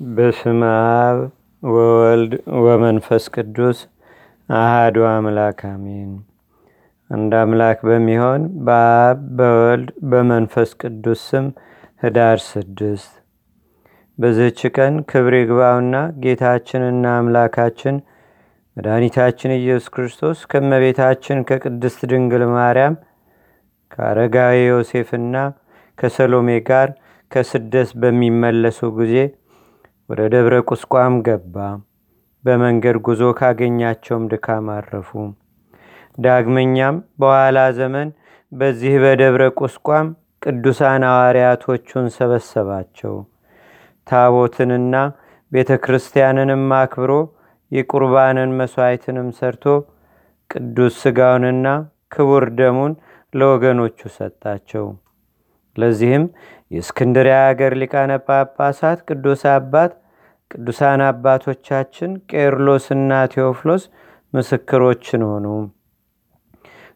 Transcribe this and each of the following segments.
በስመ አብ ወወልድ ወመንፈስ ቅዱስ አህዱ አምላክ አሜን። አንድ አምላክ በሚሆን በአብ በወልድ በመንፈስ ቅዱስ ስም ህዳር ስድስት በዝህች ቀን ክብር ይግባውና ጌታችንና አምላካችን መድኃኒታችን ኢየሱስ ክርስቶስ ከመቤታችን ከቅድስት ድንግል ማርያም ከአረጋዊ ዮሴፍና ከሰሎሜ ጋር ከስደት በሚመለሱ ጊዜ ወደ ደብረ ቁስቋም ገባ። በመንገድ ጉዞ ካገኛቸውም ድካም አረፉ። ዳግመኛም በኋላ ዘመን በዚህ በደብረ ቁስቋም ቅዱሳን ሐዋርያቶቹን ሰበሰባቸው። ታቦትንና ቤተ ክርስቲያንንም አክብሮ የቁርባንን መሥዋዕትንም ሰርቶ ቅዱስ ሥጋውንና ክቡር ደሙን ለወገኖቹ ሰጣቸው። ለዚህም የእስክንድርያ አገር ሊቃነ ጳጳሳት ቅዱስ አባት ቅዱሳን አባቶቻችን ቄርሎስና ቴዎፍሎስ ምስክሮችን ሆኑ።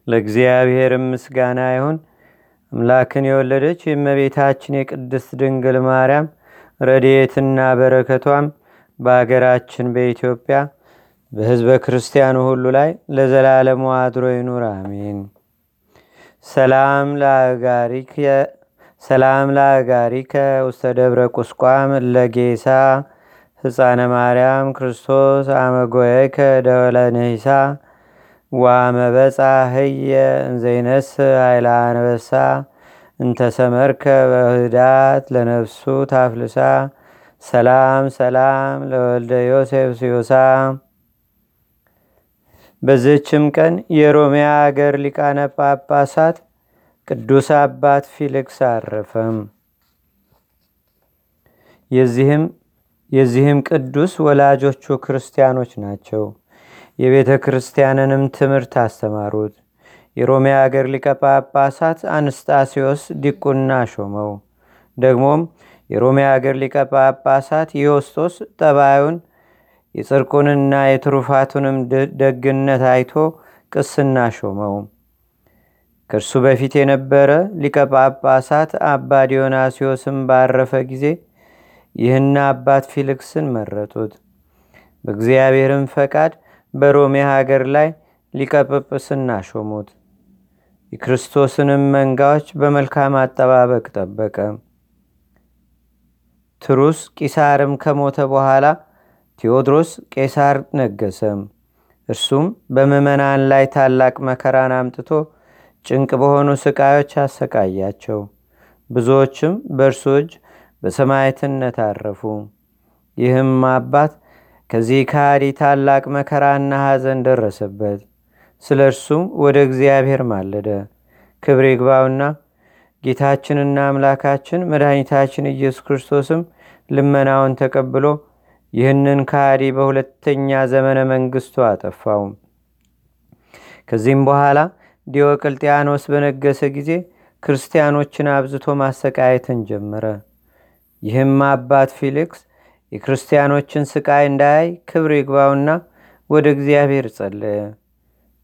ለእግዚአብሔር ምስጋና ይሁን። አምላክን የወለደች የእመቤታችን የቅድስት ድንግል ማርያም ረድኤትና በረከቷም በአገራችን በኢትዮጵያ በሕዝበ ክርስቲያኑ ሁሉ ላይ ለዘላለሙ አድሮ ይኑር፣ አሜን። ሰላም ለአጋሪከ ውስተ ደብረ ቁስቋም ለጌሳ ህፃነ ማርያም ክርስቶስ አመጎየከ ደወለ ንሂሳ ዋመበፃ ህየ እንዘይነስ ኃይለ አንበሳ እንተሰመርከ በህዳት ለነፍሱ ታፍልሳ። ሰላም ሰላም ለወልደ ዮሴፍ ሲዮሳ በዝችም ቀን የሮሚያ አገር ሊቃነ ጳጳሳት ቅዱስ አባት ፊልክስ አረፈም። የዚህም ቅዱስ ወላጆቹ ክርስቲያኖች ናቸው። የቤተ ክርስቲያንንም ትምህርት አስተማሩት። የሮሚያ አገር ሊቀ ጳጳሳት አንስጣሲዮስ ዲቁና ሾመው። ደግሞም የሮሚያ አገር ሊቀ ጳጳሳት ዮስጦስ ጠባዩን የጽርቁንና የትሩፋቱንም ደግነት አይቶ ቅስና ሾመው። ከእርሱ በፊት የነበረ ሊቀ ጳጳሳት አባ ዲዮናስዮስም ባረፈ ጊዜ ይህን አባት ፊልክስን መረጡት። በእግዚአብሔርም ፈቃድ በሮሜ ሀገር ላይ ሊቀ ጵጵስና ሾሙት። የክርስቶስንም መንጋዎች በመልካም አጠባበቅ ጠበቀ። ትሩስ ቂሳርም ከሞተ በኋላ ቴዎድሮስ ቄሳር ነገሰም። እርሱም በምዕመናን ላይ ታላቅ መከራን አምጥቶ ጭንቅ በሆኑ ስቃዮች አሰቃያቸው። ብዙዎችም በእርሱ እጅ በሰማዕትነት አረፉ። ይህም አባት ከዚህ ከሃዲ ታላቅ መከራና ሐዘን ደረሰበት። ስለ እርሱም ወደ እግዚአብሔር ማለደ። ክብር ይግባውና ጌታችንና አምላካችን መድኃኒታችን ኢየሱስ ክርስቶስም ልመናውን ተቀብሎ ይህንን ከሃዲ በሁለተኛ ዘመነ መንግስቱ አጠፋው። ከዚህም በኋላ ዲዮቅልጥያኖስ በነገሰ ጊዜ ክርስቲያኖችን አብዝቶ ማሰቃየትን ጀመረ። ይህም አባት ፊልክስ የክርስቲያኖችን ስቃይ እንዳያይ ክብር ይግባውና ወደ እግዚአብሔር ጸለየ።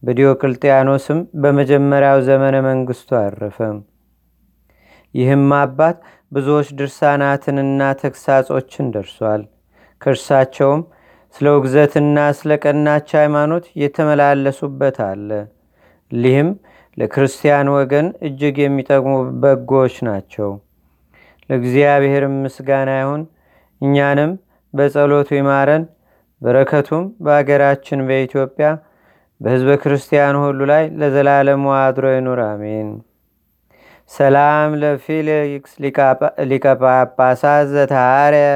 በዲዮቅልጥያኖስም በመጀመሪያው ዘመነ መንግስቱ አረፈ። ይህም አባት ብዙዎች ድርሳናትንና ተግሳጾችን ደርሷል። ከእርሳቸውም ስለ ውግዘትና ስለ ቀናች ሃይማኖት የተመላለሱበት አለ። ሊህም ለክርስቲያን ወገን እጅግ የሚጠቅሙ በጎዎች ናቸው። ለእግዚአብሔር ምስጋና ይሁን። እኛንም በጸሎቱ ይማረን። በረከቱም በአገራችን በኢትዮጵያ በሕዝበ ክርስቲያኑ ሁሉ ላይ ለዘላለሙ አድሮ ይኑር፣ አሜን። ሰላም ለፊልክስ ሊቀ ጳጳሳት ዘተሃርየ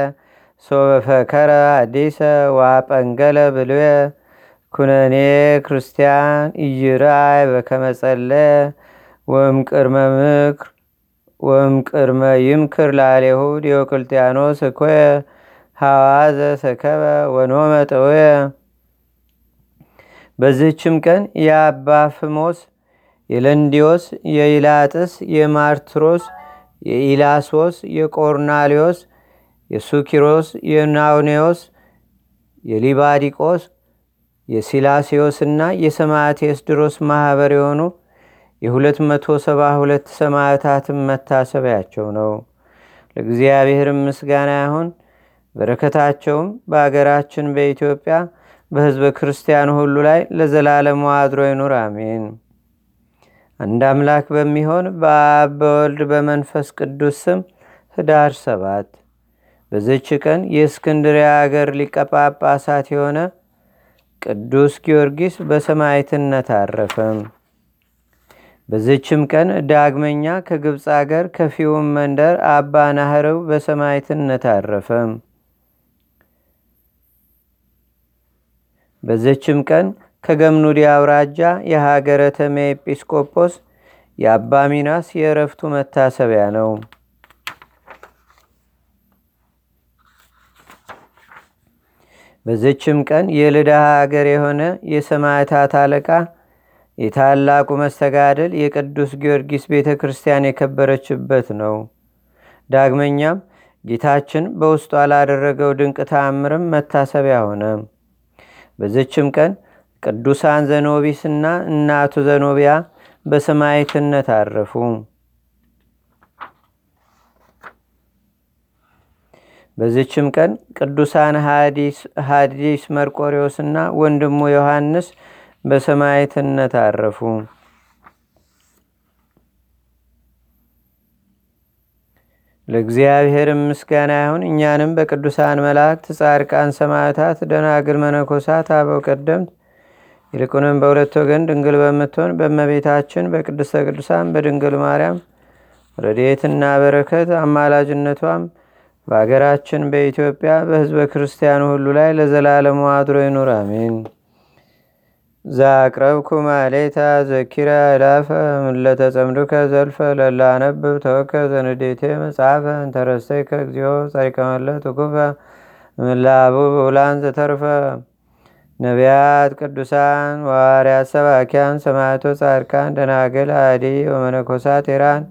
ሶበፈከረ አዲሰ ዋጰንገለ ብልየ ኩነኔ ክርስቲያን ኢይራይ በከመጸለ ወም ቅድመ ምክር ወም ቅድመ ይምክር ላሌሁ ዲዮቅልጥያኖስ እኮየ ሐዋዘ ሰከበ ወኖመ ጠወየ። በዚህችም ቀን የአባ ፍሞስ፣ የለንዲዮስ፣ የኢላጥስ፣ የማርትሮስ፣ የኢላሶስ፣ የቆርናሊዮስ፣ የሱኪሮስ፣ የናውኔዎስ፣ የሊባዲቆስ፣ የሲላሲዮስና የሰማዕት የስድሮስ ማኅበር የሆኑ የ272 ሰማዕታትም መታሰቢያቸው ነው። ለእግዚአብሔርም ምስጋና ይሁን። በረከታቸውም በአገራችን በኢትዮጵያ በሕዝበ ክርስቲያኑ ሁሉ ላይ ለዘላለሙ አድሮ ይኑር፣ አሜን። አንድ አምላክ በሚሆን በአብ በወልድ በመንፈስ ቅዱስ ስም ህዳር ሰባት በዝች ቀን የእስክንድሪያ አገር ሊቀ ጳጳሳት የሆነ ቅዱስ ጊዮርጊስ በሰማዕትነት አረፈም። በዝችም ቀን ዳግመኛ ከግብፅ አገር ከፊውም መንደር አባ ናህረው በሰማዕትነት አረፈም። በዝችም ቀን ከገምኑዲ አውራጃ የሀገረ ተሜ ኤጲስቆጶስ የአባ ሚናስ የእረፍቱ መታሰቢያ ነው። በዝችም ቀን የልዳ ሀገር የሆነ የሰማዕታት አለቃ የታላቁ መስተጋድል የቅዱስ ጊዮርጊስ ቤተ ክርስቲያን የከበረችበት ነው። ዳግመኛም ጌታችን በውስጧ ላደረገው ድንቅ ተአምርም መታሰቢያ ሆነ። በዝችም ቀን ቅዱሳን ዘኖቢስና እናቱ ዘኖቢያ በሰማዕትነት አረፉ። በዚችም ቀን ቅዱሳን ሀዲስ መርቆሪዎስና ወንድሙ ዮሐንስ በሰማዕትነት አረፉ። ለእግዚአብሔር ምስጋና ይሁን። እኛንም በቅዱሳን መላእክት፣ ጻድቃን፣ ሰማዕታት፣ ደናግል፣ መነኮሳት፣ አበው ቀደምት ይልቁንም በሁለት ወገን ድንግል በምትሆን በእመቤታችን በቅድስተ ቅዱሳን በድንግል ማርያም ረድኤትና በረከት አማላጅነቷም በአገራችን በኢትዮጵያ በሕዝበ ክርስቲያኑ ሁሉ ላይ ለዘላለሙ አድሮ ይኑር፣ አሜን። ዛቅረብኩ ማሌታ ዘኪራ ይላፈ ምለተጸምዱከ ዘልፈ ለላነብብ ተወከ ዘንዴቴ መጽሐፈ እንተረሰይከ እግዚኦ ጸሪቀመለት ውኩፈ ምላቡ ብውላን ዘተርፈ ነቢያት፣ ቅዱሳን፣ ዋርያት፣ ሰባኪያን፣ ሰማዕቶ፣ ጻድቃን፣ ደናግል፣ አዲ ወመነኮሳት ኢራን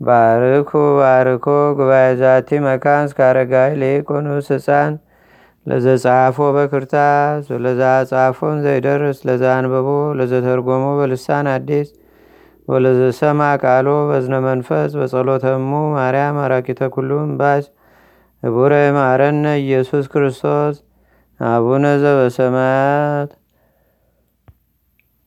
ባርኩ ባርኮ ጉባኤ ዛቲ መካን እስካረጋይ ሊቁኑስ ህፃን ለዘጻፎ በክርታስ ወለዛ ጻፎን ዘይደርስ ለዛ አንበቦ ለዘተርጎሞ በልሳን አዲስ ወለዘሰማ ቃሎ በዝነ መንፈስ በጸሎተሙ ማርያም አራቂተ ኩሉም ባስ። እቡረ ማረነ ኢየሱስ ክርስቶስ አቡነ ዘበሰማያት